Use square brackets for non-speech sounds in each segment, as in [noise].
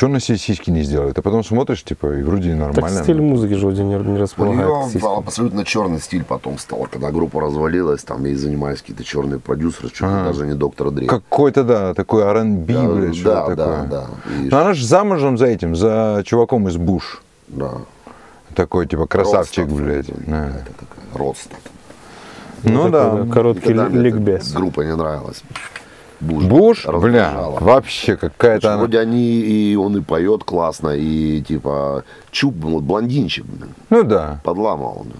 что на себе сиськи не сделают? А потом смотришь, типа, и вроде Так нормально. стиль музыки же вроде не, не располагает. сиськам. абсолютно черный стиль потом стал. Когда группа развалилась, там ей занимались какие-то черные продюсеры, чуть ли даже не доктор Дрей. Какой-то, да, такой R&B, Да, блядь, да, да, такое. да. И Но она же замужем за этим, за чуваком из Буш. Да. Такой, типа, красавчик, Родстад, блядь. Да. Это такая родство. Ну да. Такой, Короткий ликбез. Группа не нравилась. Буш, Буш, бля, вообще какая-то она... Вроде они, и он и поет классно, и типа Чуб, вот блондинчик, блин, Ну да. подламывал. блин.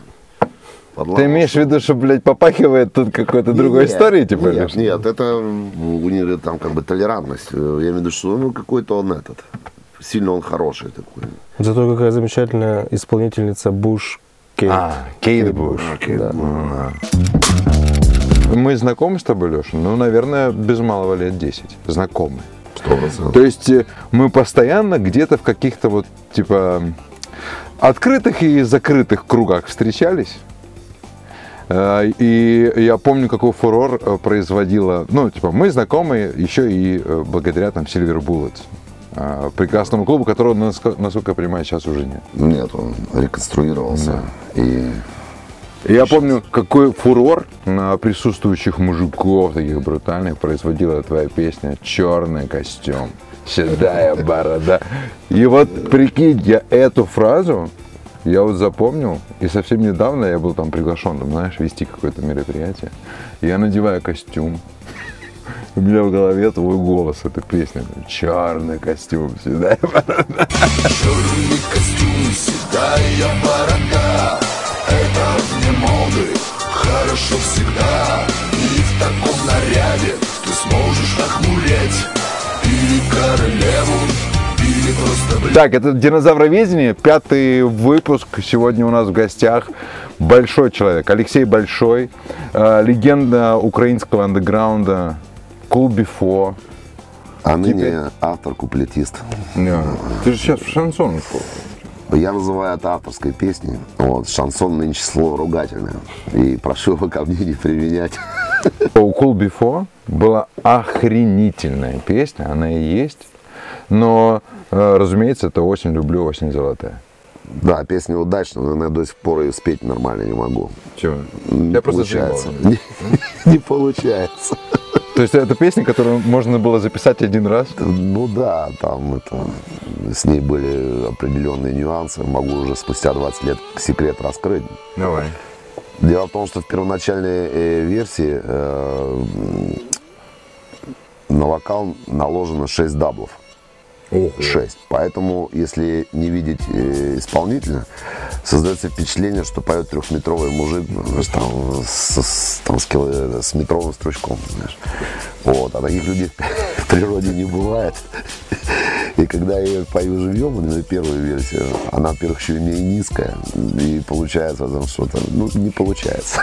Подламывал. Ты имеешь в виду, что, блядь, попахивает тут какой-то другой Нет, историей, типа? Нет, что? нет, это у него там как бы толерантность. Я имею в виду, что ну какой-то он этот, сильно он хороший такой. Зато какая замечательная исполнительница Буш Кейт. А, Кейт Буш. Да. Ну, да. Мы знакомы с тобой, Леша? Ну, наверное, без малого лет 10. Знакомы. Сто процентов. То есть э, мы постоянно где-то в каких-то вот, типа, открытых и закрытых кругах встречались. Э, И я помню, какой фурор э, производила, ну, типа, мы знакомы еще и благодаря там Silver Bullets, э, прекрасному клубу, которого, наско- насколько я понимаю, сейчас уже нет. Нет, он реконструировался. И И Я помню, какой фурор на присутствующих мужиков, таких брутальных, производила твоя песня «Черный костюм, седая борода». И вот прикинь, я эту фразу, я вот запомнил, и совсем недавно я был там приглашен, там, знаешь, вести какое-то мероприятие. Я надеваю костюм, у меня в голове твой голос, эта песня. Черный костюм, седая борода. Черный костюм, седая борода Вне моды, хорошо всегда И в таком наряде ты сможешь охмуреть Или королеву, или просто Так, это динозавроведение, пятый выпуск. Сегодня у нас в гостях большой человек, Алексей Большой, э, легенда украинского андеграунда, Cool Before. а ныне автор-куплетист. Да. Ты же сейчас в шансон ушел. Я называю это авторской песней. Вот, шансон нынче слово ругательное. И прошу его ко мне не применять. У Cool Before была охренительная песня, она и есть. Но, э, разумеется, это «Осень люблю, осень золотая». Да, песня удачная, но я до сих пор ее спеть нормально не могу. Чего? Не Я получается. Не, [laughs] не получается. То есть это песня, которую можно было записать один раз? Ну да, там это, с ней были определенные нюансы. Могу уже спустя 20 лет секрет раскрыть. Давай. Дело в том, что в первоначальной э, версии э, на вокал наложено 6 даблов. 6. Поэтому, если не видеть э, исполнителя, создается впечатление, что поет трехметровый мужик, знаешь, там, с, с- там, с, кило- с метровым стручком. Знаешь. Вот. А таких людей в [laughs] природе не бывает. И когда я ее пою живьем, именно первую версию, она, во-первых, еще и низкая. И получается там что-то, ну, не получается.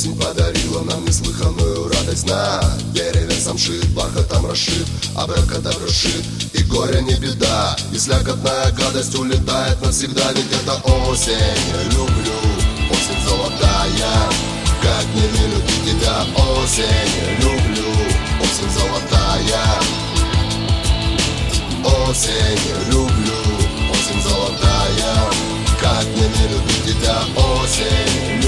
Осень подарила нам неслыханную радость. На Дереве самшит, бархатом расшит, абракадабра шит. И горе не беда И слякотная гадость улетает навсегда Ведь это осень, люблю Осень золотая, как не любить тебя Осень, люблю, осень золотая. Осень, люблю, осень золотая Как мне не любить тебя Осень,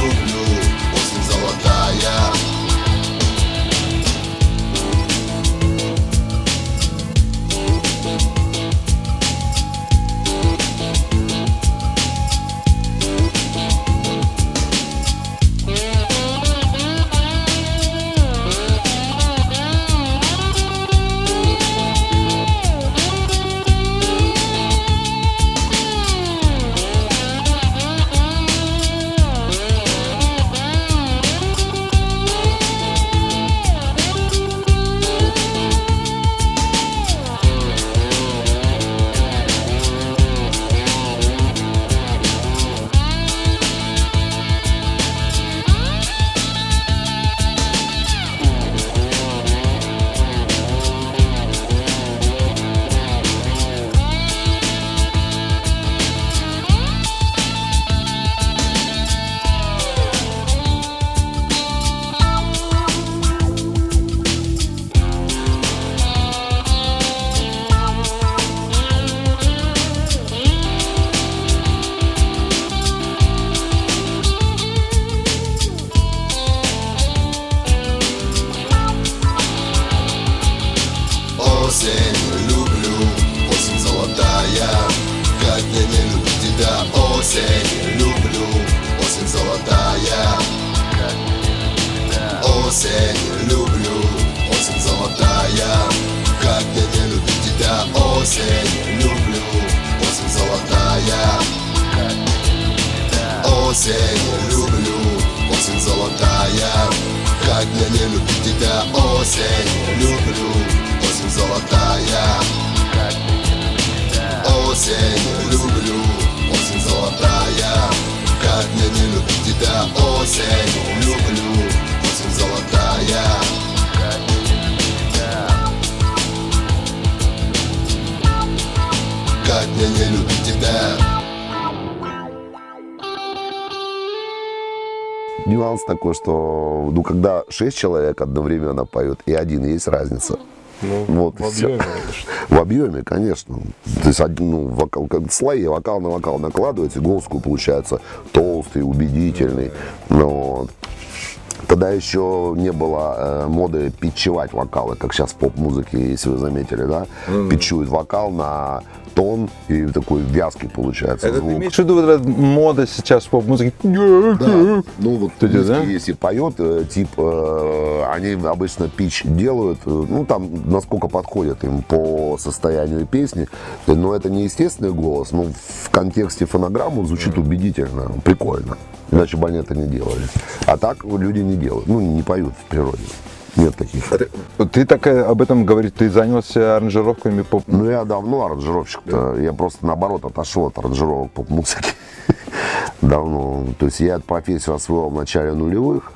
шесть человек одновременно поют и один, есть разница. Ну, Вот, в объеме, конечно. В объеме, конечно. То есть один, ну, вокал, как слои, вокал на вокал накладываете, голос такой получается толстый, убедительный. Ну, вот. Тогда еще не было э, моды питчевать вокалы, как сейчас в поп-музыке, если вы заметили, да? Питчуют вокал на тон и такой вязкий получается Это ты звук. имеешь в виду вот мода сейчас в поп-музыке? Да. Ну вот Ты да? если поет, э, тип, э, они обычно пич делают, э, ну там насколько подходит им по состоянию песни, но это не естественный голос, но в контексте фонограммы он звучит убедительно, прикольно. Иначе бы они это не делали. А так люди не делают, ну не поют в природе. Нет таких. Ты так э, об этом говоришь, ты занялся аранжировками поп Ну, я давно аранжировщик-то. Я просто, наоборот, отошел от аранжировок поп-музыки. [laughs] Давно. То есть я эту профессию освоил в начале нулевых.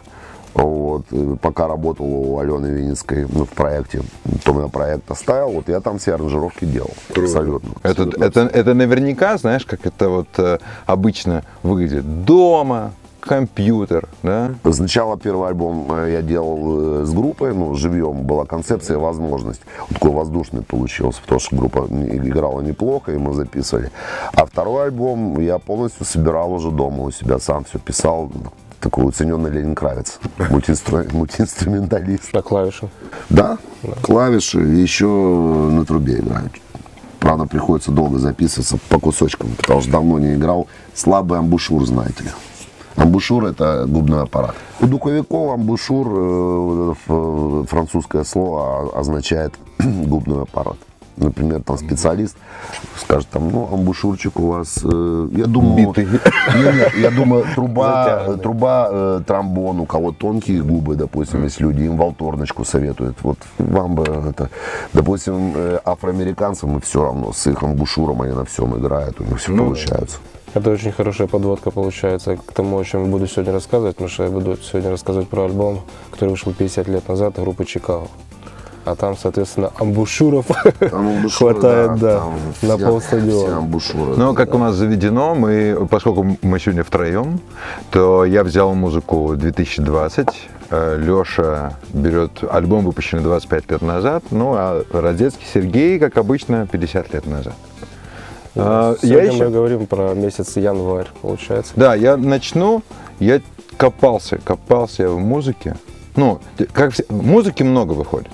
Вот, и пока работал у Алены Винницкой ну, в проекте, то я проект оставил, вот я там все аранжировки делал. Абсолютно. Это, Абсолютно. это, это наверняка, знаешь, как это вот э, обычно выглядит. Дома, компьютер, да? Сначала первый альбом э, я делал э, с группой, ну, живьем, была концепция, возможность. Он такой воздушный получился, потому что группа играла неплохо, и мы записывали. А второй альбом я полностью собирал уже дома у себя, сам все писал. Такой уцененный Ленин Кравец, [laughs] мультиинстру- мультиинструменталист. На клавишах. Да, клавиши и еще на трубе играют. Правда, приходится долго записываться по кусочкам, потому что давно не играл. Слабый амбушюр, знаете ли. Амбушюр – это губной аппарат. У духовиков амбушюр, э, французское слово, означает [clears throat] губной аппарат. Например, там специалист скажет, там, ну, амбушюрчик у вас, э, я думаю, Битый. [laughs] Не, не, я думаю, труба, труба, э, тромбон, у кого тонкие губы, допустим, если люди им волторночку советуют. Вот вам бы это, допустим, э, афроамериканцам и все равно, с их амбушюром они на всем играют, у них все получается. Это очень хорошая подводка получается к тому, о чем я буду сегодня рассказывать, потому что я буду сегодня рассказывать про альбом, который вышел 50 лет назад группы Чикаго. а там, соответственно, амбушюров хватает, да, там на полстадиона. Ну, как у нас заведено, мы, поскольку мы сегодня втроем, то я взял музыку 2020. Леша берет альбом, выпущенный 25 лет назад, ну, а Родецкий Сергей, как обычно, 50 лет назад. А, Сегодня я еще- мы говорим про месяц январь, получается. Да, я начну. Я копался, копался я в музыке. Ну, как все, музыки много выходит.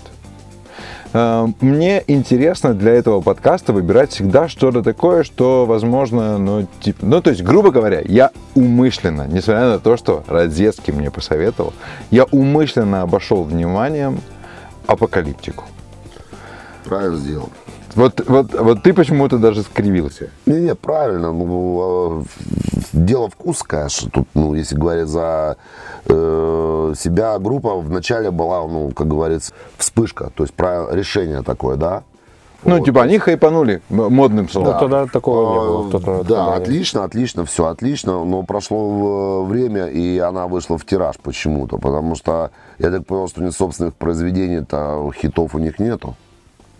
Э, Мне интересно для этого подкаста выбирать всегда что-то такое, что, возможно, ну, типа, ну, то есть, грубо говоря, я умышленно, несмотря на то, что Родецкий мне посоветовал, я умышленно обошел вниманием апокалиптику. Правильно сделал. Вот, вот, вот ты почему-то даже скривился. Не-не, правильно. Ну, э, дело вкус, конечно. Тут, ну, если говорить за э, себя, группа вначале была, ну, как говорится, вспышка. То есть про решение такое, да? Ну, Вот. типа, они хайпанули модным Ну, словом. тогда такого не было А, момент. Да, времени. отлично, отлично, все отлично, но прошло э, время, и она вышла в тираж почему-то, потому что я так понял, что ни собственных произведений-то хитов у них нету.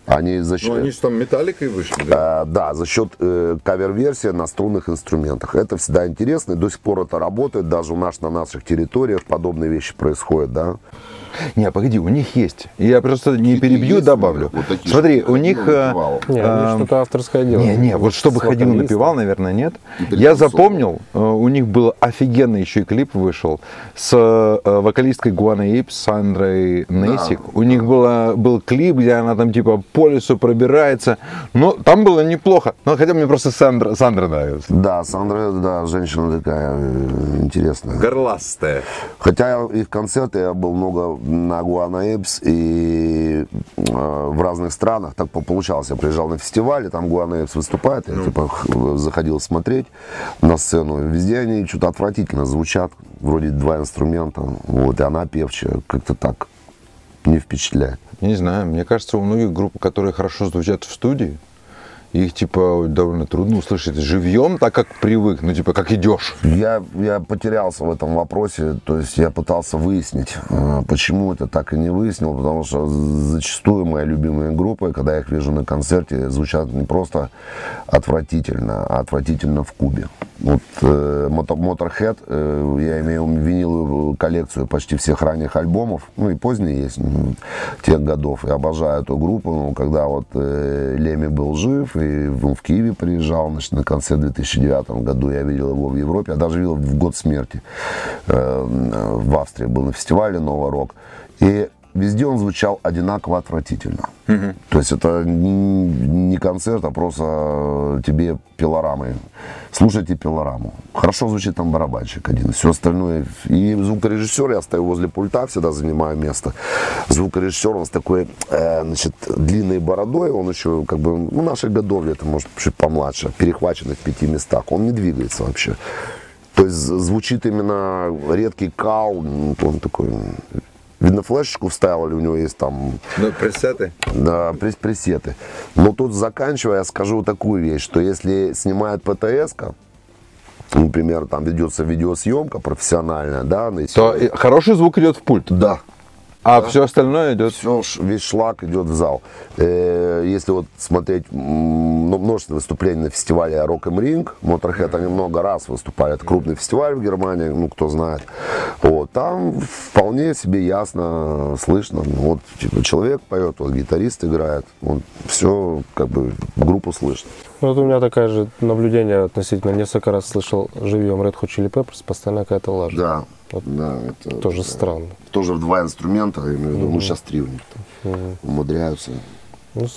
Они за счет... же там металликой вышли, Э, да, за счет э, кавер-версии на струнных инструментах. Это всегда интересно, и до сих пор это работает, даже у нас на наших территориях подобные вещи происходят, да. Не, погоди, у них есть. Я просто не перебью, есть добавлю. вот такие, Смотри, у них... э, напевал. Не, они что-то авторское делают. Не, не, вот чтобы ходил, напевал, наверное, нет. Я запомнил, э, у них был офигенный еще и клип вышел с вокалисткой Гуана Ип, Сандрой Нейсик. У них было, был клип, где она там типа по лесу пробирается. Но там было неплохо. Но хотя мне просто Сандра, Сандра нравится. Да, Сандра, да, женщина такая интересная. Горластая. Хотя их концерты я был много на Гуана Эпс и э, в разных странах. Так по- получалось. Я приезжал на фестивале, там Гуана Эпс выступает, я типа х- заходил смотреть на сцену. Везде они что-то отвратительно звучат. Вроде два инструмента. Вот, и она певчая. Как-то так не впечатляет. Не знаю, мне кажется, у многих групп, которые хорошо звучат в студии, их типа довольно трудно услышать живьем, так как привык, ну типа как идешь. Я, я потерялся в этом вопросе, то есть я пытался выяснить, э, почему это так и не выяснил, потому что зачастую мои любимые группы, когда я их вижу на концерте, звучат не просто отвратительно, а отвратительно в кубе. Вот э, Motorhead, э, я имею виниловую коллекцию почти всех ранних альбомов, ну и поздние есть, тех годов. Я обожаю эту группу, ну, когда вот э, Леми был жив, и в, Киеве приезжал, значит, на концерт в 2009 году, я видел его в Европе, я даже видел в год смерти э, в Австрии, был на фестивале «Новый рок». И везде он звучал одинаково отвратительно. То есть это не концерт, а просто тебе пилорамы. Слушайте пилораму. Хорошо звучит там барабанщик один. Все остальное. И звукорежиссер, я стою возле пульта, всегда занимаю место. Звукорежиссер, он с такой, э, значит, длинной бородой, он еще как бы, ну, нашей годовли, это может чуть помладше, перехваченный в пяти местах. Он не двигается вообще. То есть звучит именно редкий кал, он такой, видно, флешечку вставил, или у него есть там Ну, пресеты. да, прес- пресеты. Но тут заканчивая, я скажу такую вещь, что если снимает птс например, там ведется видеосъемка профессиональная, да, на То и хороший звук идет в пульт, да, а все остальное идет... все, весь шлак идет в зал. Э, Если вот смотреть ну, множество выступлений на фестивале Rock im Ring, Motorhead они много раз выступали. Это крупный фестиваль в Германии, ну, кто знает. Вот, там вполне себе ясно слышно. ну, Вот, типа, человек поет, вот, гитарист играет. Вот, все, как бы, группу слышно. Ну, Вот у меня такое же наблюдение относительно. Несколько раз слышал живьем Red Hot Chili Peppers, постоянно какая-то лажа. Да, Вот да, это Тоже это странно. Тоже в два инструмента, я имею в виду, ну, сейчас три у них там умудряются. Ну,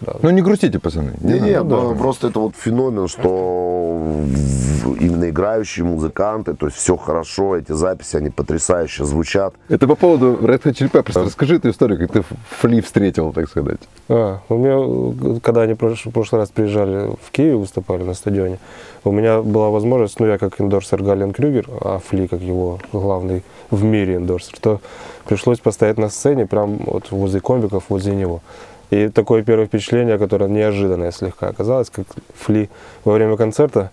да. Ну не грустите, пацаны. Не, надо. не, ну, просто это вот феномен, что именно играющие музыканты, то есть все хорошо, эти записи, они потрясающе звучат. Это по поводу Red Hot Chili Peppers. Расскажи эту историю, как ты Фли встретил, так сказать. А, у меня, когда они в прошлый раз приезжали в Киев, выступали на стадионе, у меня была возможность, ну, я как эндорсер Гален Крюгер, а Фли как его главный в мире эндорсер, то пришлось постоять на сцене прям вот возле комбиков, возле него. И такое первое впечатление, которое неожиданное слегка оказалось, как Фли во время концерта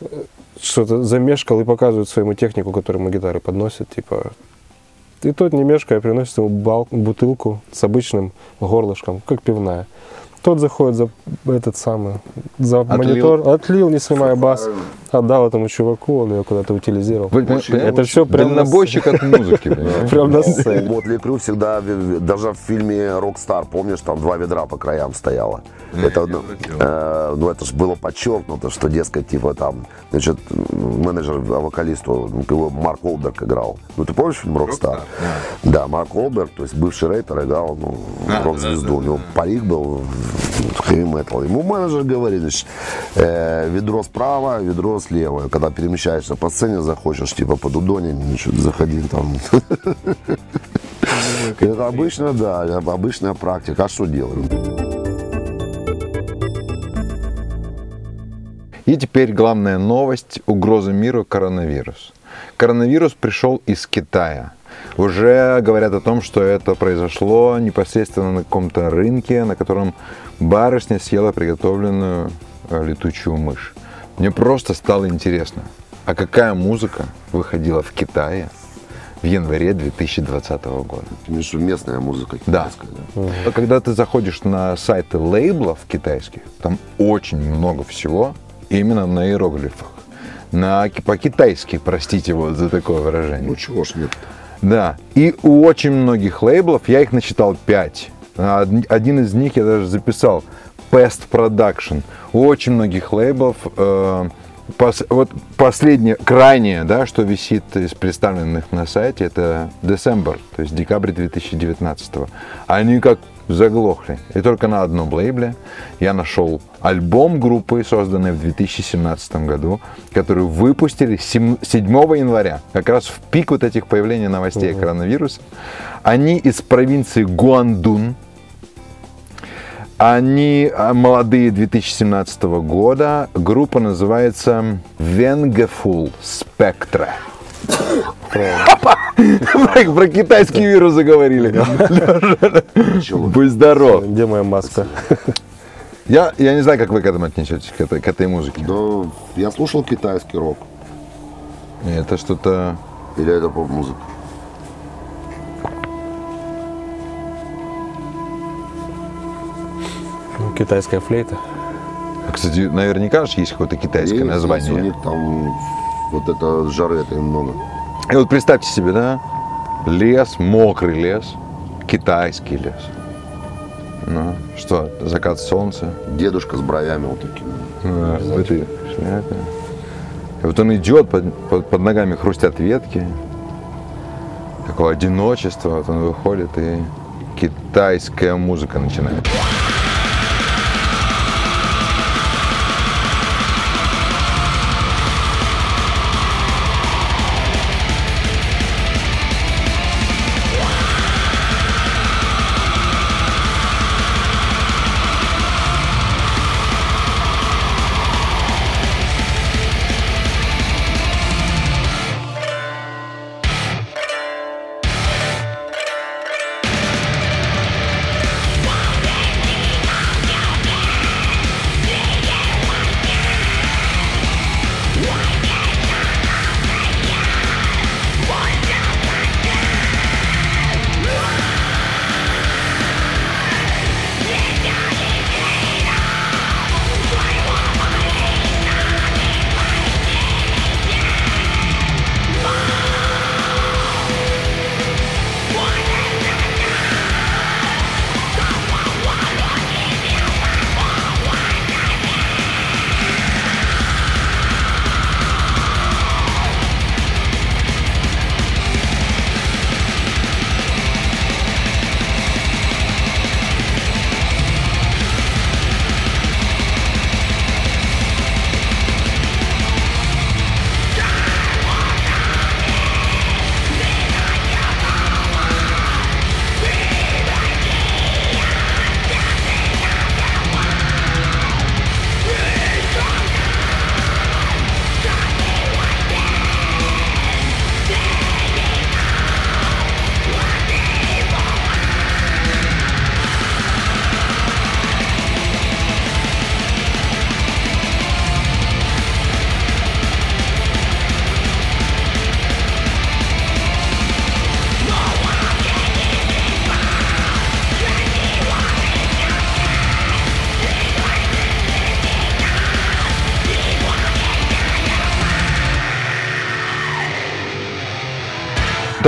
э, что-то замешкал и показывает своему технику, который ему гитары подносит, типа, И тот, не мешкая, приносит ему бутылку с обычным горлышком, как пивная. Тот заходит за этот самый, за Отлил. монитор, отлил, не снимая бас, отдал этому чуваку, он ее куда-то утилизировал. Вы- Это все [laughs] прям на, Дальнобойщик от музыки. прям на сцене. Mötley Crüe всегда, даже в фильме «Rock Star», помнишь, там два ведра по краям стояло. Это, ну, э, ну, это же было подчеркнуто, что, дескать, типа там, значит, менеджер а вокалисту, ну, его Марк Уолберг играл. Ну, ты помнишь фильм «Rock Star»? Да, Марк Олберг, то есть бывший рэпер, играл ну, рок-звезду. У него парик был хэви метал. Ему менеджер говорит, значит, э, ведро справа, ведро слева. Когда перемещаешься по сцене, захочешь, типа, по дудоне, значит, заходи там. Это обычно, да, обычная практика. А что делать? И теперь главная новость. Угроза миру коронавирус. Коронавирус пришел из Китая. Уже говорят о том, что это произошло непосредственно на каком-то рынке, на котором барышня съела приготовленную э, летучую мышь. Мне просто стало интересно, а какая музыка выходила в Китае в январе 2020 года? Между местная музыка Да. китайская, да. Когда ты заходишь на сайты лейблов китайских, там очень много всего именно на иероглифах. На, по-китайски, простите вот за такое выражение. Ну чего ж нет. Да. И у очень многих лейблов, я их насчитал 5. Один из них я даже записал. Pest Production. У очень многих лейблов э, пос- вот последнее, крайнее, да, что висит из представленных на сайте, это December, то есть декабрь 2019. Они как заглохли. И только на одном лейбле я нашел альбом группы, созданной в 2017 году, которую выпустили сем- 7 января, как раз в пик вот этих появлений новостей о коронавирусе. Они из провинции Гуандун, они а, молодые 2017 года. Группа называется Vengeful Spectre. Про, про китайский вирус заговорили. Будь здоров. Где моя маска? Я, я не знаю, как вы к этому отнесетесь, к этой, к этой музыке. Да, я слушал китайский рок. Это что-то... Или это поп-музыка? Ну, Китайская флейта. Кстати, наверняка же есть какое-то китайское Есть, название. У них там вот это жары это много. И вот представьте себе, да, лес, мокрый лес, китайский лес. Ну, что, закат солнца, Дедушка с бровями вот такими. Да, в этой шляпе. И вот он идет, под, под- под ногами хрустят ветки. Такое одиночество. Вот он выходит, и китайская музыка начинает.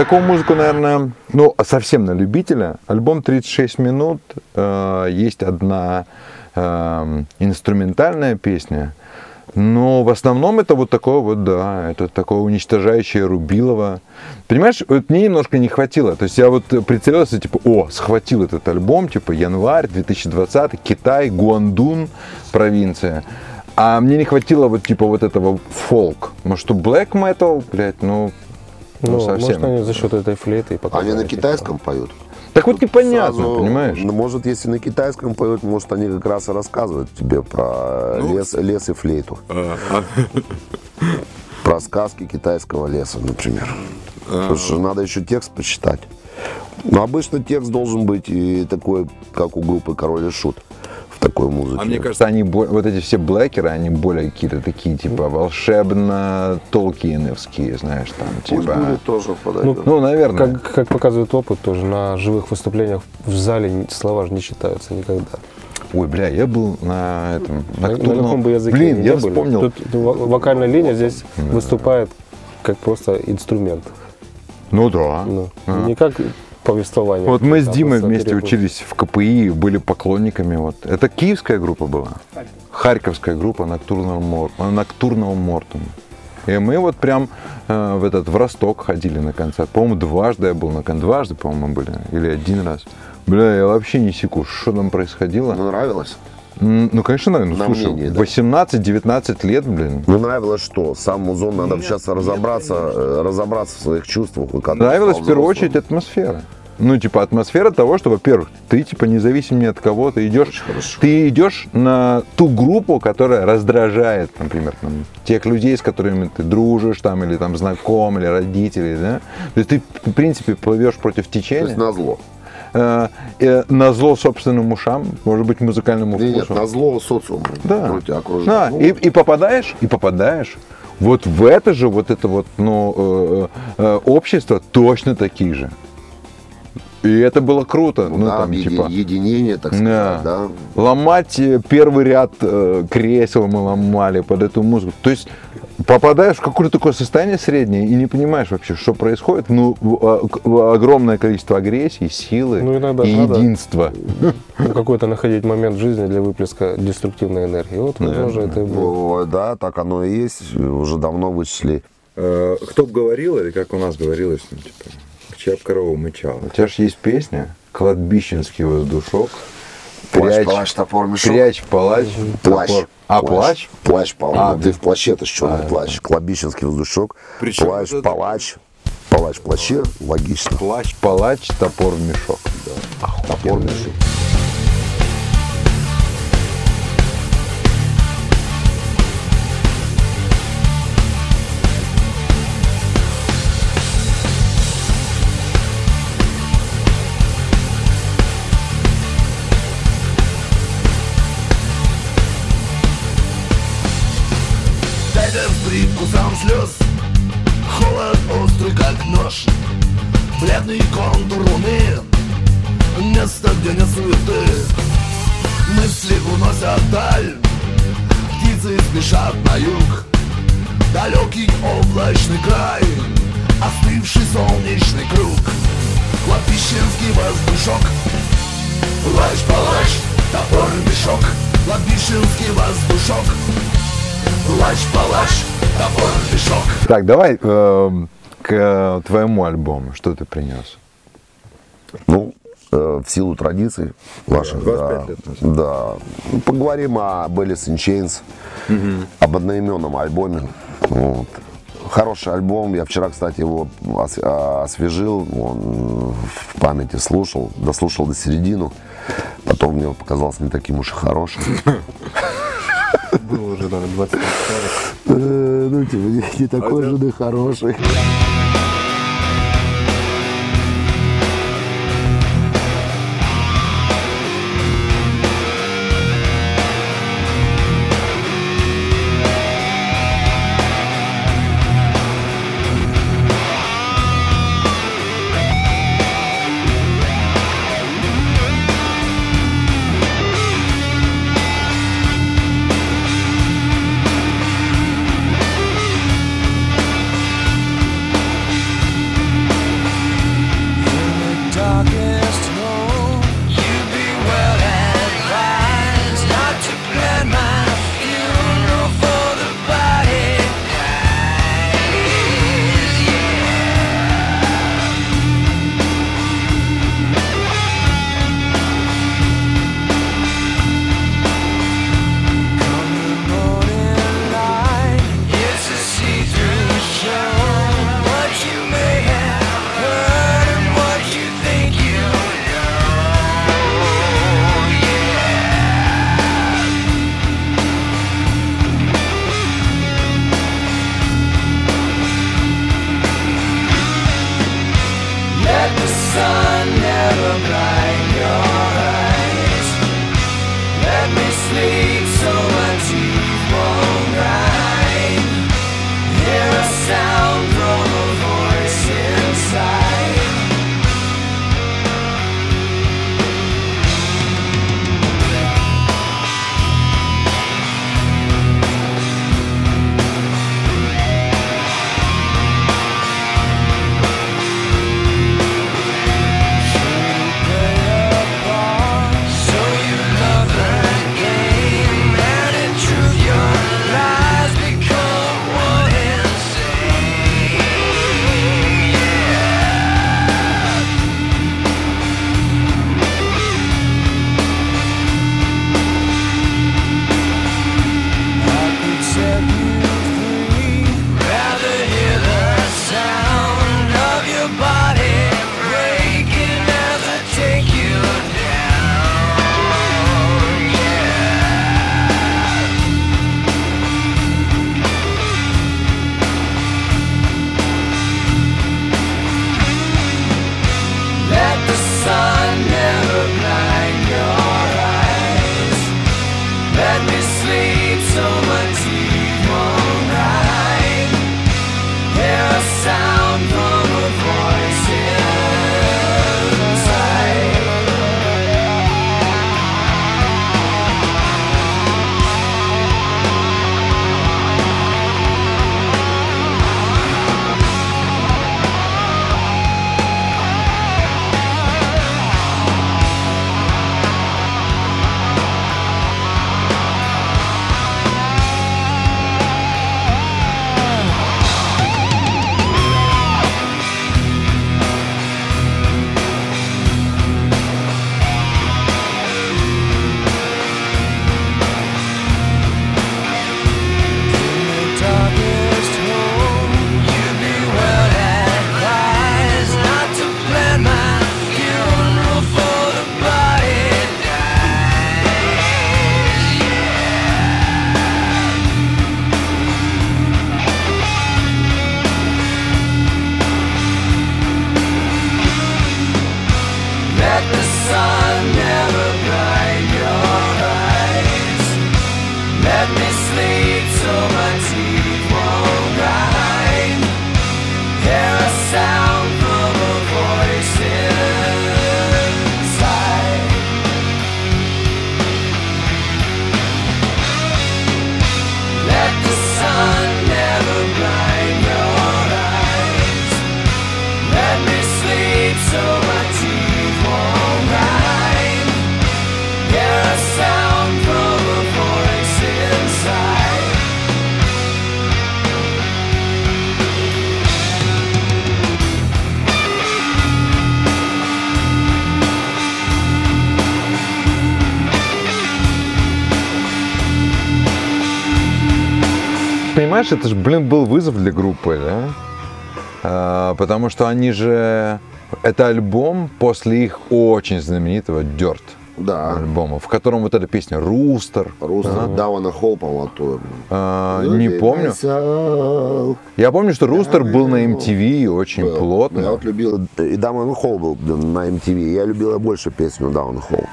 Такую музыку, наверное, ну, совсем на любителя. Альбом 36 минут. э, есть одна э, инструментальная песня. Но в основном это вот такое вот, да, это такое уничтожающее Рубилова. Понимаешь, вот мне немножко не хватило. То есть я вот прицелился, типа, о, схватил этот альбом, типа, январь 2020, Китай, Гуандун, провинция. А мне не хватило вот типа вот этого фолк. Может, что black metal, блядь, ну, ну, Ну, совсем. может, они за счет этой флейты и показали. Они на типа. китайском поют. Так вот непонятно, Сразу, понимаешь? ну, может, если на китайском поют, может, они как раз и рассказывают тебе про Ну, лес, лес и флейту. а. Про сказки китайского леса, например. А. Потому что надо еще текст почитать. Но обычно текст должен быть и такой, как у группы Король и Шут такой музыке. А мне кажется, они вот эти все блэкеры, они более какие-то такие, типа, волшебно толкиеновские, знаешь, там, Пусть типа. будет тоже подойдет. Ну, наверное. Как, как показывает опыт тоже, на живых выступлениях в зале слова же не читаются никогда. Ой, бля, я был на этом. На, на ноктурном- каком бы языке Блин, я были. вспомнил. Тут во- вокальная линия здесь выступает как просто инструмент. Ну да. Ну, Не как повествование. Вот мы с Димой вместе перебор. учились в КПИ, были поклонниками. Вот. Это киевская группа была. Харьковская группа Ноктурного, Мор... э, Ноктурного Мортона. И мы вот прям э, в этот в Росток ходили на концерт. По-моему, дважды я был на концерте. Дважды, по-моему, были. Или один раз. Бля, я вообще не секу, что там происходило. Ну, нравилось? Ну, конечно, наверное. На Слушай, мнение, да. 18-19 лет, блин. Ну, нравилось что? Сам музон, надо сейчас разобраться, э, разобраться в своих чувствах. Нравилась в первую очередь атмосфера. Ну, типа, атмосфера того, что, во-первых, ты, типа, независим ни от кого, ты идешь, ты идешь на ту группу, которая раздражает, например, там, тех людей, с которыми ты дружишь, там, или там знаком, или родителей, да. То есть ты, в принципе, плывешь против То течения, есть на зло. Э, э, на зло собственным ушам, может быть, музыкальному Нет, нет, вкусу. на зло социуму. Да. Да, Ну, и, и попадаешь, и попадаешь вот в это же, вот это вот, ну, э, э, общество точно такие же. И это было круто. Ну, да, там, еди- типа, единение, так да. сказать, да. ломать э, первый ряд э, кресел мы ломали под эту музыку. То есть попадаешь в какое-то такое состояние среднее и не понимаешь вообще, что происходит. Ну, а, огромное количество агрессии, силы Ну, иногда и надо. единства. Ну, какой-то находить момент в жизни для выплеска деструктивной энергии. Вот, возможно, это и было. О, Да, так оно и есть. Уже давно вычли. Кто бы говорил, или как у нас говорилось, ну, типа, чья б корова мычала. У тебя же есть песня «Кладбищенский воздушок». Плащ, Прячь, палач, топор, мешок. прячь палач, Плащ. топор. А, плащ? Плащ, палач. А, ты в плаще, это черный А, плащ. Кладбищенский воздушок. Причем плащ, это- палач. Палач в плаще, логично. Плащ, палач, топор в мешок. Топор, мешок. С привкусом слез Холод острый, как нож. Бледный контур луны. Место, где нет суеты. Мысли уносят даль Птицы спешат на юг. Далекий облачный край. Остывший солнечный круг. Кладбищенский воздушок. Плащ, палач, топор, мешок. Кладбищенский воздушок Плащ, палач, топор, мешок Так, давай эм, к э, твоему альбому. Что ты принес? Ну, э, в силу традиций ваших, 25 да, лет да. Ну, Поговорим о Bellis in Chains, об одноименном альбоме. Вот. Хороший альбом. Я вчера, кстати, его а, освежил. Он в памяти слушал, дослушал до середины. Потом мне показался не таким уж и хорошим. [laughs] Было уже, наверное, 20 лет. Э, Ну, типа, не- не такой же, да хороший. Понимаешь, это же, блин, был вызов для группы, да? А, потому что они же... Это альбом после их очень знаменитого Dirt Да. альбома, в котором вот эта песня «Рустер». Рус Давана Холл, по-моему, оттуда. А, не помню. Я помню, что Рустер был на MTV очень Был. плотно. Я вот любил, и Даван Холл был на MTV. Я любила больше песню Даван Холл.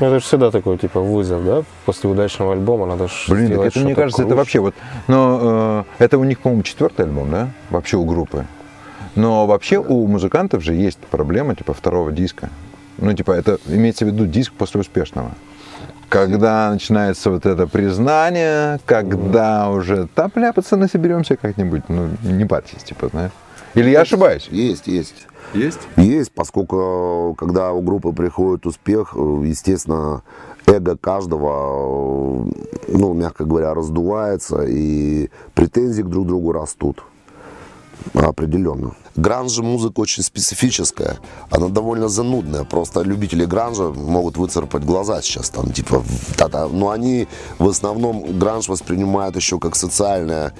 Ну, это же всегда такой, типа, вызов, да? После удачного альбома надо ж Блин, так это, мне кажется, это круче. вообще вот... Но э, это у них, по-моему, четвертый альбом, да? Вообще у группы. Но вообще у музыкантов же есть проблема, типа, второго диска. Ну, типа, это имеется в виду диск после успешного. Когда начинается вот это признание, когда уже, да, бля, пацаны, соберемся как-нибудь, ну, не парьтесь, типа, знаешь. Или я ошибаюсь? Есть, есть. Есть? Есть, поскольку э, когда у группы приходит успех, э, естественно, эго каждого, э, ну, мягко говоря, раздувается, и претензии к друг другу растут. Определенно. Гранж музыка очень специфическая. Она довольно занудная. Просто любители гранжа могут выцарапать глаза сейчас. Там, типа, та-та. Но они в основном гранж воспринимают еще как социальное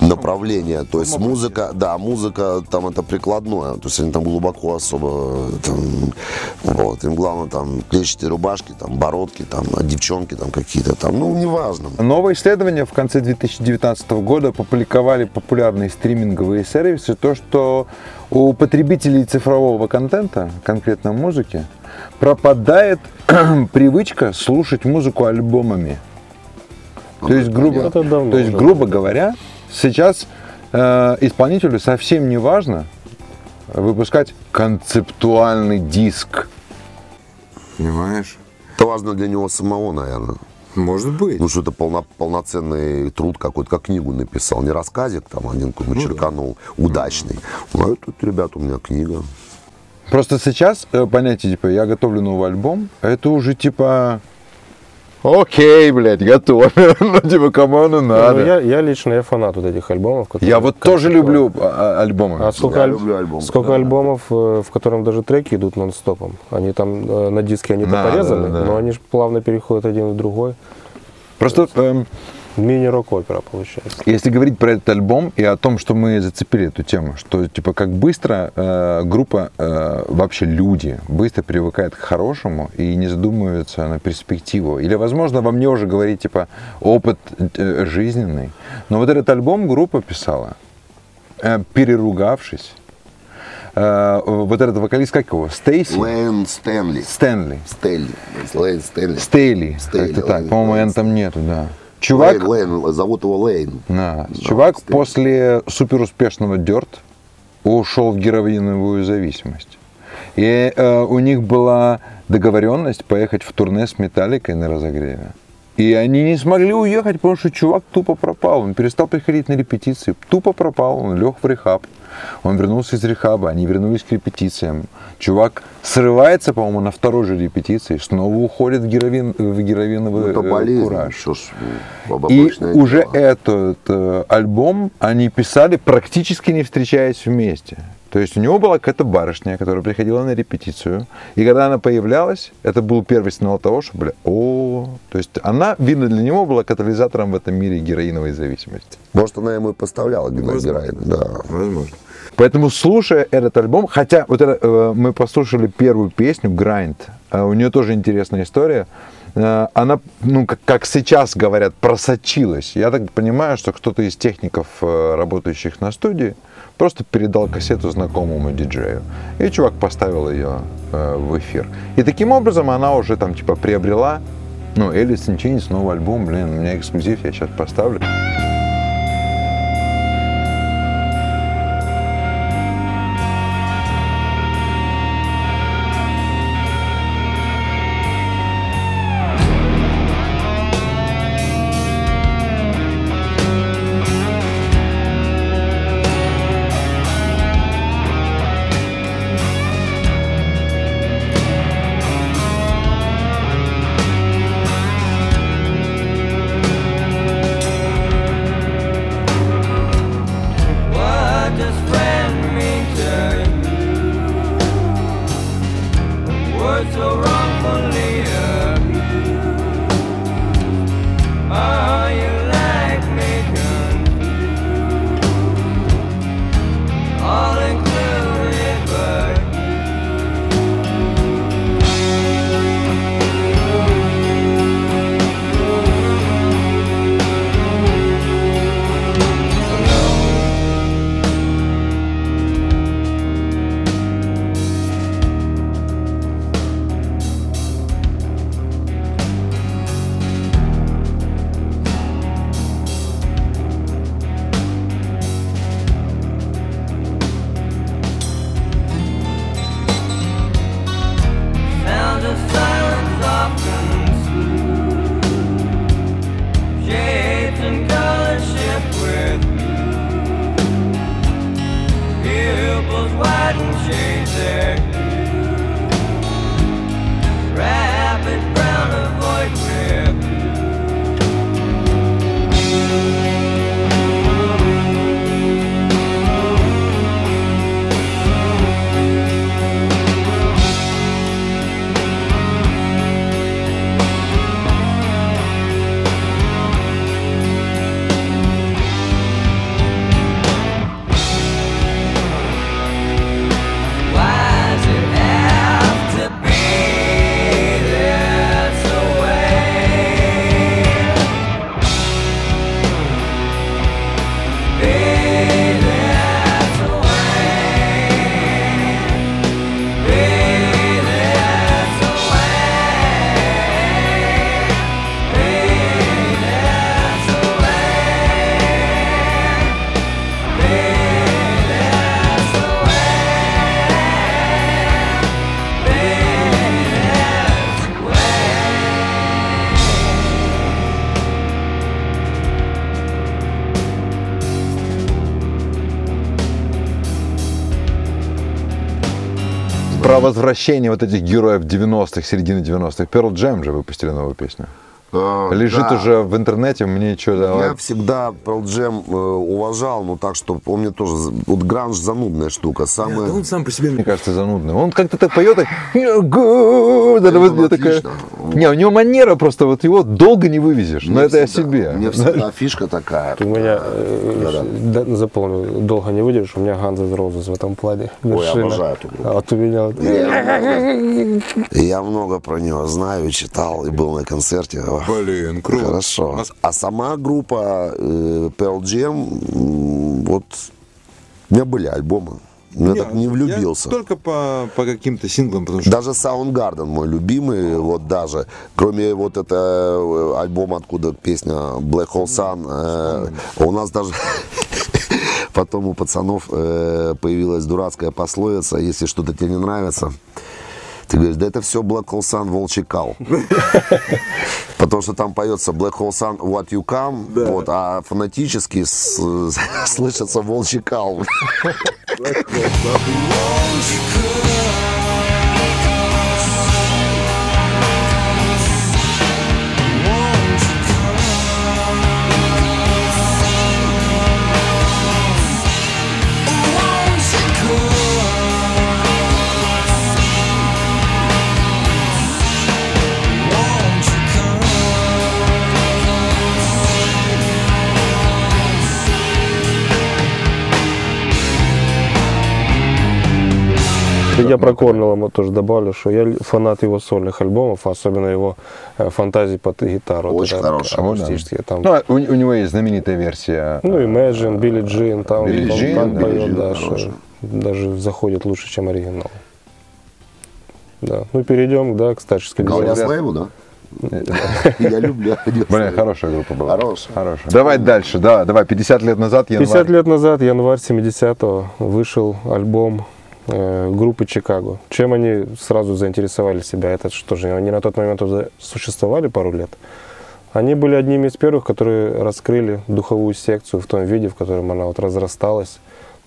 направление. То есть музыка, да, музыка там это прикладное. То есть они там глубоко особо там, вот. Им главное там клетчатые рубашки, там бородки, там, а девчонки там какие-то там. Ну, неважно. Новое исследование в конце 2019 года опубликовали популярные стриминговые сервисы, то, что у потребителей цифрового контента, конкретно музыки, пропадает [clears throat] привычка слушать музыку альбомами. То есть, грубо, то есть, грубо говоря, сейчас э, исполнителю совсем не важно выпускать концептуальный диск. Понимаешь? Это важно для него самого, наверное. Может быть. Ну, что это полно- полноценный труд какой-то, как книгу написал. Не рассказик там один какой-нибудь черканул, удачный. Ну, а тут, ребята, у меня книга. Просто сейчас э, понятие, типа, я готовлю новый альбом, это уже типа, окей, блядь, готовлю. [laughs] ну, типа, кому оно Ну, надо. я, я лично я фанат вот этих альбомов. которые Я вот тоже люблю а, а, альбомы. А сколько, Я аль- люблю альбомы, сколько да. альбомов, э, в котором даже треки идут нон-стопом. Они там э, на диске они Да, порезаны, да, да. но они же плавно переходят один в другой. Просто эм, Мини-рок-опера получается. если говорить про этот альбом и о том, что мы зацепили эту тему, что типа как быстро э, группа, э, вообще люди, быстро привыкает к хорошему и не задумываются на перспективу. Или, возможно, во мне уже говорит типа опыт э, жизненный. Но вот этот альбом группа писала, э, переругавшись. Э, вот этот вокалист, как его? Стейси? Лейн Стэнли. Стэнли. Стэнли. Лейн Стэнли. Стейли. Стейли, Как-то так. По-моему. Н там нету, да. Чувак, Лейн, Лейн, зовут его Лейн. Да. Да, Чувак Стейли. после суперуспешного Дерт ушел в героиновую зависимость. И э, у них была договоренность поехать в турне с Металликой на разогреве. И они не смогли уехать, потому что чувак тупо пропал. Он перестал приходить на репетиции. Тупо пропал, он лег в рехаб. Он вернулся из рехаба, они вернулись к репетициям. Чувак срывается, по-моему, на второй же репетиции, снова уходит в, героин, в героиновый Это э, болезнь. кураж. Что ж, ну, И обычное уже дело. этот э, альбом они писали практически не встречаясь вместе. То есть у него была какая-то барышня, которая приходила на репетицию. И когда она появлялась, это был первый сигнал того, что, бля, о, то есть она, видно, для него была катализатором в этом мире героиновой зависимости. Может, она ему и поставляла героин. Да. Возможно. Поэтому, слушая этот альбом, хотя вот это, э, мы послушали первую песню «Grind», э, у нее тоже интересная история. Э, она, ну, как, как сейчас говорят, просочилась. Я так понимаю, что кто-то из техников, э, работающих на студии, просто передал кассету знакомому диджею. И чувак поставил ее э, в эфир. И таким образом она уже там типа приобрела, ну, Элис Chains, новый альбом, блин, у меня эксклюзив, я сейчас поставлю. words are возвращение вот этих героев 90-х, середины 90-х. Pearl Jam же выпустили новую песню. Э, Лежит да. уже в интернете, мне что-то... Я всегда Pearl Jam э, уважал, но так, что он мне тоже... Вот гранж занудная штука. Самая... он сам по себе, мне кажется, занудный. Он как-то так поет, было такая-. Не, у него манера просто, вот его долго не вывезешь. Но это я всегда- себе. Мне [laughs] всегда фишка такая. У меня, э, да, запомнил, долго не выдержишь, у меня Guns N' Roses в этом плане. Ой, обожаю эту группу. А вот у меня... Я много про него знаю, читал и был на концерте. Блин, круто. Хорошо. А сама группа э, Pearl Jam, вот у меня были альбомы. Я так не влюбился. только по, по каким-то синглам, потому что... Даже Soundgarden мой любимый, вот даже, кроме вот этого альбома, откуда песня Black Hole Sun, э, у нас даже [laughs] потом у пацанов э, появилась дурацкая пословица, если что-то тебе не нравится, ты говоришь, да это все Black Hole Sun, волчий кал. [laughs] Потому что там поется Black Hole Sun, what you come, вот, а фонетически с- [laughs] слышится волчий кал. Я про Корнелла тоже добавлю, что я фанат его сольных альбомов, особенно его э, фантазии под гитару. Очень это хороший. Акустические. Там, Ну, а у, у него есть знаменитая версия. ну, Imagine, Билли Джин, там Билли он Джин, так да, поет, Джин да, что даже заходит лучше, чем оригинал. Да. Ну, перейдем, да, к старческой Гална деревне. Слейву, да? [laughs] Я люблю. Блин, хорошая группа была. Хорошая. Хорошая. Давай дальше, да, давай, 50 лет назад, январь. 50 лет назад, январь 70-го, вышел альбом э, группы Чикаго. Чем они сразу заинтересовали себя? Это что же, они на тот момент уже существовали пару лет. Они были одними из первых, которые раскрыли духовую секцию в том виде, в котором она вот разрасталась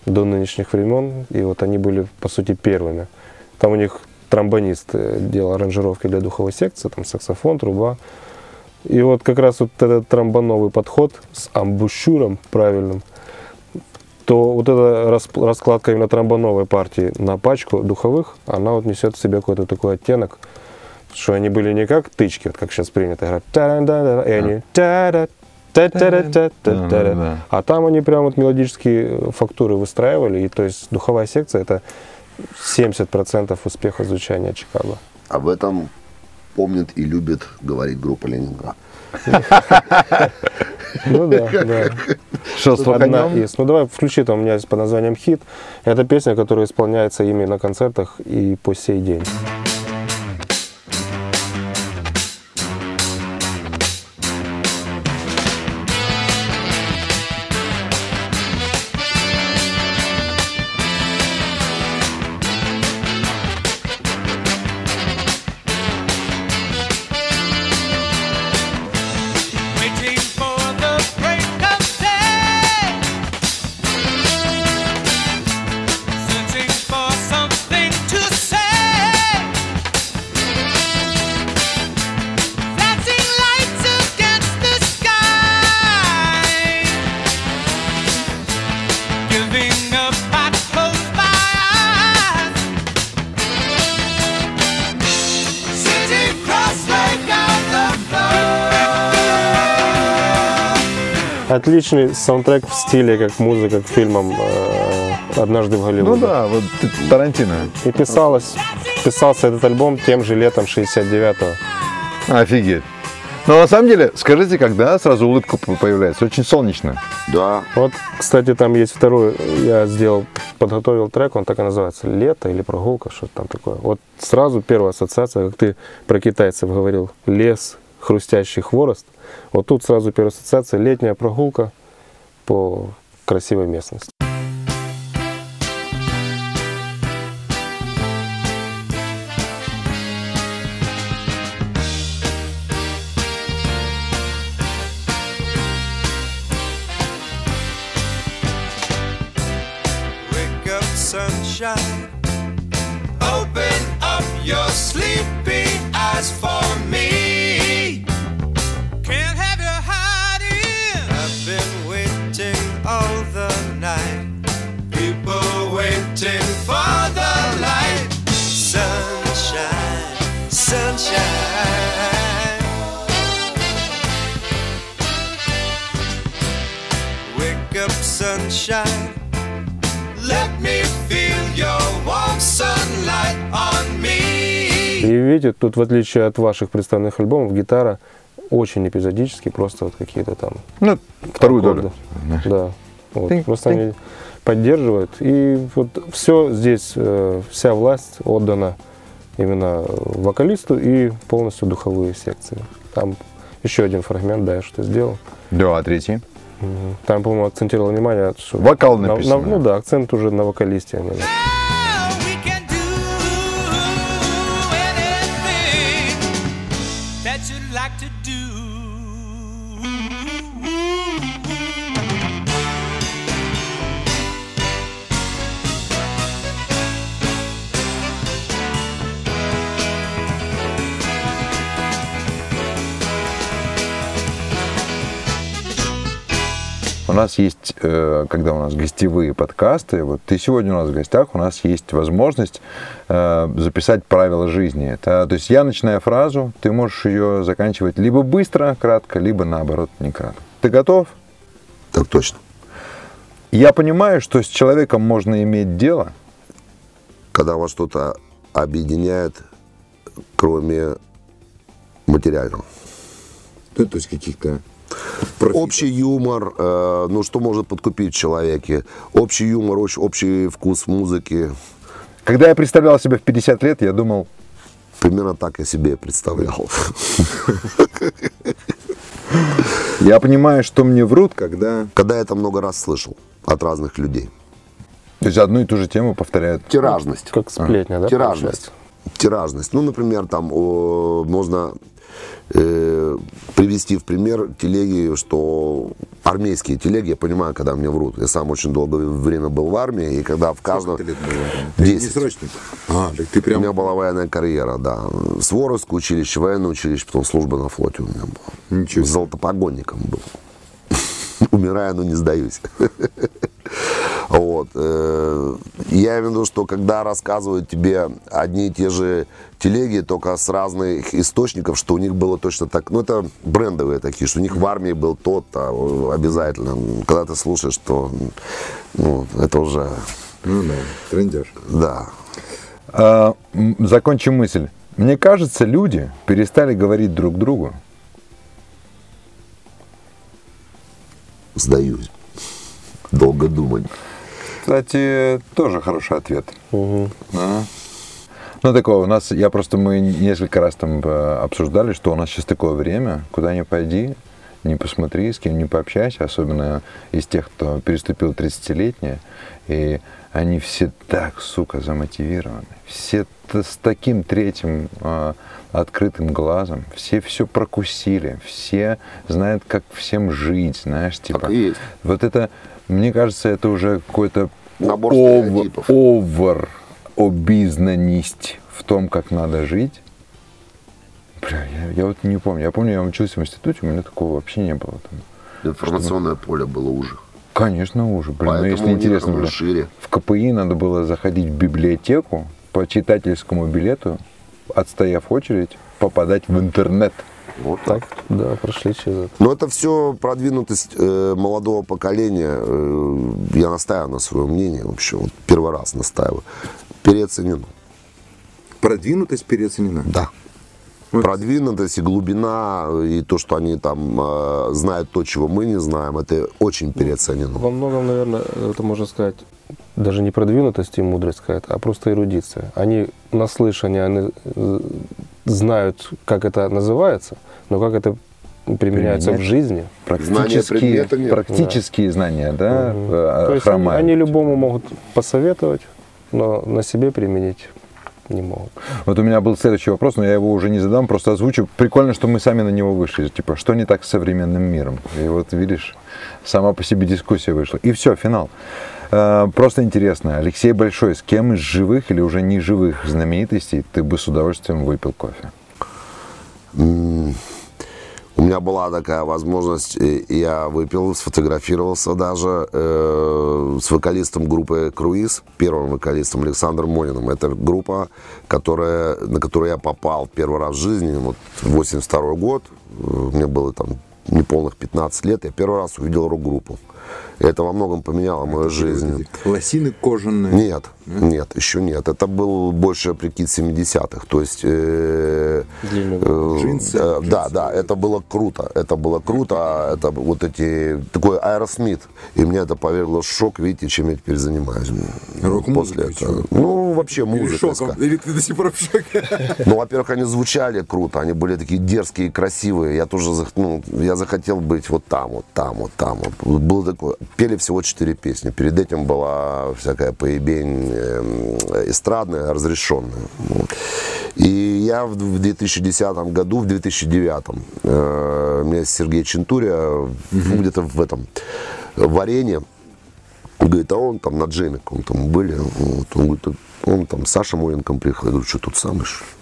до нынешних времен. И вот они были, по сути, первыми. Там у них тромбонист э, делал аранжировки для духовой секции, там саксофон, труба. И вот как раз вот этот тромбоновый подход с амбушюром правильным, то вот эта расп- раскладка именно тромбоновой партии на пачку духовых, она вот несет в себе какой-то такой оттенок, что они были не как тычки, вот как сейчас принято играть, и они а там они прям вот мелодические фактуры выстраивали, и то есть духовая секция это 70% успеха звучания Чикаго. Об этом помнит и любит говорить группа Ленинград. [laughs] Ну да, да. Что, с Одна из. Ну давай включи, там у меня есть под названием «Хит». Это песня, которая исполняется ими на концертах и по сей день. Отличный саундтрек в стиле, как музыка к фильмам э, «Однажды в Ну Голливуде». да, вот Тарантино. И писалось, писался этот альбом тем же летом 69-го. Офигеть. Но на самом деле, скажите, когда сразу улыбка появляется? Очень солнечно. Да. Вот, кстати, там есть второй, я сделал, подготовил трек, он так и называется, «Лето» или «Прогулка», что-то там такое. Вот сразу первая ассоциация, как ты про китайцев говорил, лес, хрустящий хворост. Вот тут сразу первая ассоциация, летняя прогулка по красивой местности. Sunshine. Open up your sleepy eyes for видите, тут в отличие от ваших представленных альбомов, гитара очень эпизодически, просто вот какие-то там Ну, вторую долю. аккорды. Да. Вот. Тынь, Просто тынь. они поддерживают. И вот все здесь, э, вся власть отдана именно вокалисту и полностью духовые секции. Там еще один фрагмент, да, я что сделал. Да, а третий? Там, по-моему, акцентировал внимание, что... Вокал на- написано. на- ну да, акцент уже на вокалисте. именно. Нас есть, э, когда у нас гостевые подкасты, вот ты сегодня у нас в гостях, у нас есть возможность э, записать правила жизни. Это, то есть я начинаю фразу, ты можешь ее заканчивать либо быстро, кратко, либо наоборот, не кратко. Ты готов? Так точно. Я понимаю, что с человеком можно иметь дело, Когда вас что-то объединяет, кроме материального. то есть каких-то Общий юмор, э, ну что может подкупить в человеке? Общий юмор, общ- общий вкус музыки. Когда я представлял себя в 50 лет, я думал, Примерно так я себе представлял. я понимаю, что мне врут, когда... Когда я это много раз слышал от разных людей. То есть одну и ту же тему повторяют. Тиражность. Как сплетня, да? Тиражность. Тиражность. Ну, например, там о, можно э, привести в пример телеги, что армейские телеги, я понимаю, когда мне врут. Я сам очень долгое время был в армии, и когда в каждом... лет было? Десять. срочник. А, так ты У прям... меня была военная карьера, да. С Воровского училища, военное училище, потом служба на флоте у меня была. Ничего. Золотопогонником был. [laughs] Умираю, но не сдаюсь. [laughs] Вот. э, Я имею в виду, что когда рассказывают тебе одни и те же телеги, только с разных источников, что у них было точно так, ну это брендовые такие, что у них в армии был тот-то э, обязательно. Когда ты слушаешь, то ну, это уже, Ну да, трендеж. да, А, м, закончим мысль. Мне кажется, люди перестали говорить друг другу. сдаюсь. Долго думать. Кстати, тоже хороший ответ. Мгм. А? Ну, такое, у нас, я просто, мы несколько раз там э, обсуждали, что у нас сейчас такое время, куда ни пойди, не посмотри, с кем не пообщайся, особенно из тех, кто переступил 30-летнее, и они все так, сука, замотивированы, все с таким третьим э, открытым глазом, все все прокусили, все знают, как всем жить, знаешь, типа. и есть. Вот это, мне кажется, это уже какой-то Набор ов- овер обизнанность в том, как надо жить. Бля, я, я вот не помню. Я помню, я учился в институте, у меня такого вообще не было. Там. Информационное поле было уже. Конечно, уже. Блин, ну Поэтому если у них интересно, бля, шире. в КПИ надо было заходить в библиотеку по читательскому билету, отстояв очередь, попадать в интернет. Вот так. Так, да, прошли через это. Но это все продвинутость э, молодого поколения. Э, я настаиваю на своем мнении вообще. Вот первый раз настаиваю. Переоценено. Продвинутость переоценена. Да. Вот. Продвинутость и глубина, и то, что они там э, знают то, чего мы не знаем, это очень переоценено. Во многом, наверное, это можно сказать, даже не продвинутость и мудрость какая-то, а просто эрудиция. Они наслышаны, они э, знают, как это называется, но как это применяется Применять? в жизни. Знания Практические, нет. практические знания, да, э, То есть они любому могут посоветовать, но на себе применить не могут. Вот у меня был следующий вопрос, но я его уже не задам, просто озвучу. Прикольно, что мы сами на него вышли. Типа, что не так с современным миром? И вот видишь, сама по себе дискуссия вышла. И все, финал. Э, Просто интересно, Алексей Большой, с кем из живых или уже не живых знаменитостей ты бы с удовольствием выпил кофе? У меня была такая возможность, я выпил, сфотографировался даже э, с вокалистом группы «Круиз», первым вокалистом Александром Мониным. Это группа, которая, на которую я попал первый раз в жизни, вот 82 год, э, мне было там неполных 15 лет, я первый раз увидел рок-группу. И это во многом поменяло мою жизнь. Лосины кожаные. Нет, нет, еще нет. Это был больше прикид 70-х. То есть... э, Длинный э, Джинсы, э, джинсы. Да, да, это было круто. Это было круто. а Это вот эти... Такой Аэросмит. И мне это повергло в шок. Видите, чем я теперь занимаюсь. Рок-музыкой, После этого. Ну, вообще Или музыка. шоком. Или ты до сих пор в шоке? [laughs] Ну, во-первых, они звучали круто, они были такие дерзкие и красивые. Я тоже, ну, я захотел быть вот там, вот там, вот там. Вот. Было такое. Пели всего четыре песни. Перед этим была всякая поебень эм, эстрадная, разрешенная. И я в в 2010 году, в 2009, э, меня Сергей Чентуря, ну, где-то в этом, в арене, он говорит, а он там на джеме каком-то мы были. Вот, он говорит, он там с Саша Моенком приехал. Я говорю, что тут самый? что ли?»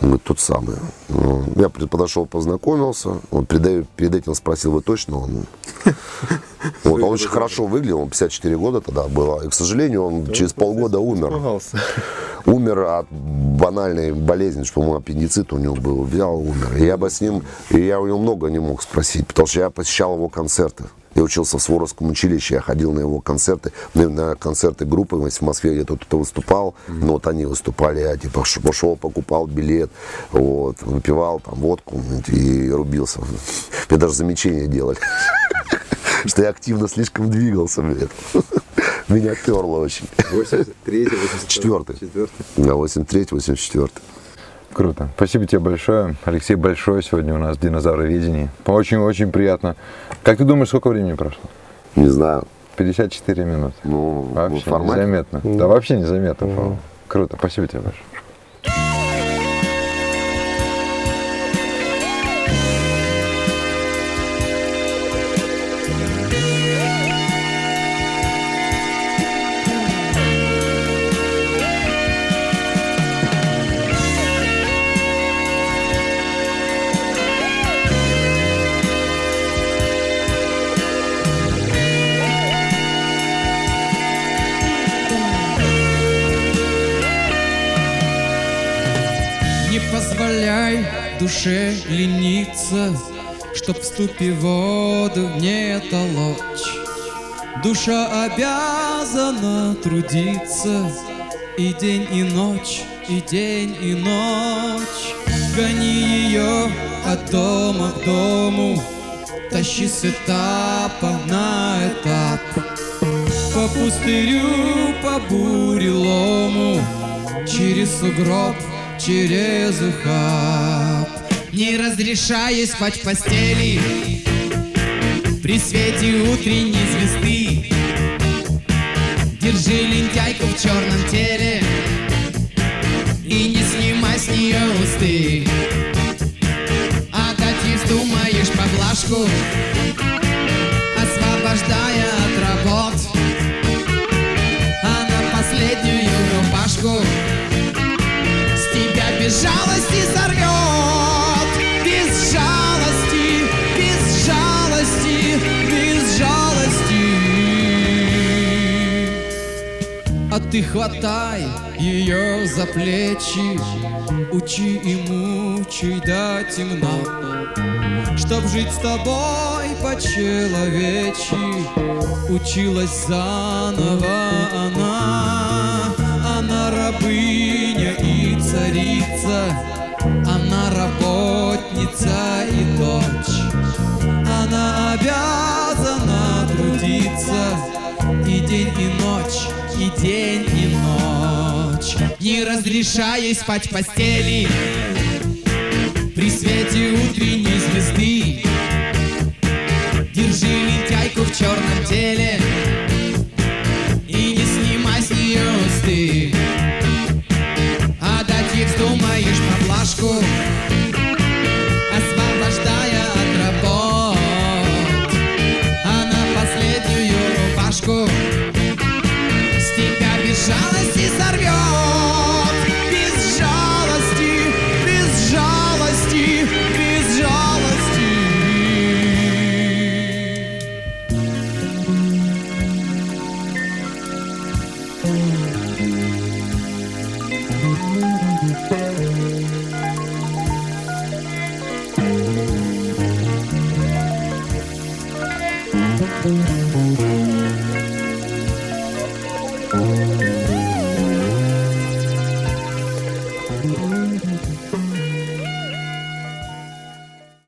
Он говорит, тот самый. Ну, Я подошел, познакомился. Он перед, перед этим спросил, вы точно он? [laughs] Вот, он очень хорошо выглядел, он 54 года тогда было. И, к сожалению, он через полгода умер. [laughs] Умер от банальной болезни, что, по-моему, аппендицит у него был. Взял, умер. И я бы с ним, и я у него много не мог спросить, потому что я посещал его концерты. Я учился в Своровском училище, я ходил на его концерты, на концерты группы, в Москве я тут-то выступал, mm-hmm. ну вот они выступали, я типа пошел, покупал билет, вот, выпивал там водку и рубился. [laughs] Мне даже замечания делали, [laughs] что я активно слишком двигался, блядь. [laughs] Меня перло очень. 83-й, 84-й. 83-й, 84-й. Круто. Спасибо тебе большое. Алексей Большой сегодня у нас в динозавроведении. Очень-очень приятно. Как ты думаешь, сколько времени прошло? Не знаю. 54 минуты. Ну, Вообще формате. незаметно. Да вообще незаметно, по-моему. Круто. Спасибо тебе большое. Лениться, Чтоб в воду не толочь. Душа обязана трудиться И день, и ночь, и день, и ночь. Гони ее от дома к дому, Тащи с этапа на этап. По пустырю, по бурелому, Через сугроб, через ухаб. Не разрешай спать в постели. При свете утренней звезды Держи лентяйку в черном теле И не снимай с нее усты А дать вздумаешь поблажку Освобождая от работ А последнюю рубашку С тебя без жалости сорвет Ты хватай ее за плечи, учи и мучай до темна, Чтоб жить с тобой по-человечи, училась заново она. Она рабыня и царица, она работница и дочь. Она обязана трудиться и день, и ночь, и день, и ночь. Не разрешая ей спать в постели при свете утренней звезды. Держи лентяйку в черном теле и не снимай с нее усты. А до тексту думаешь поблажку, освобождая от работ. Она последнюю рубашку жалости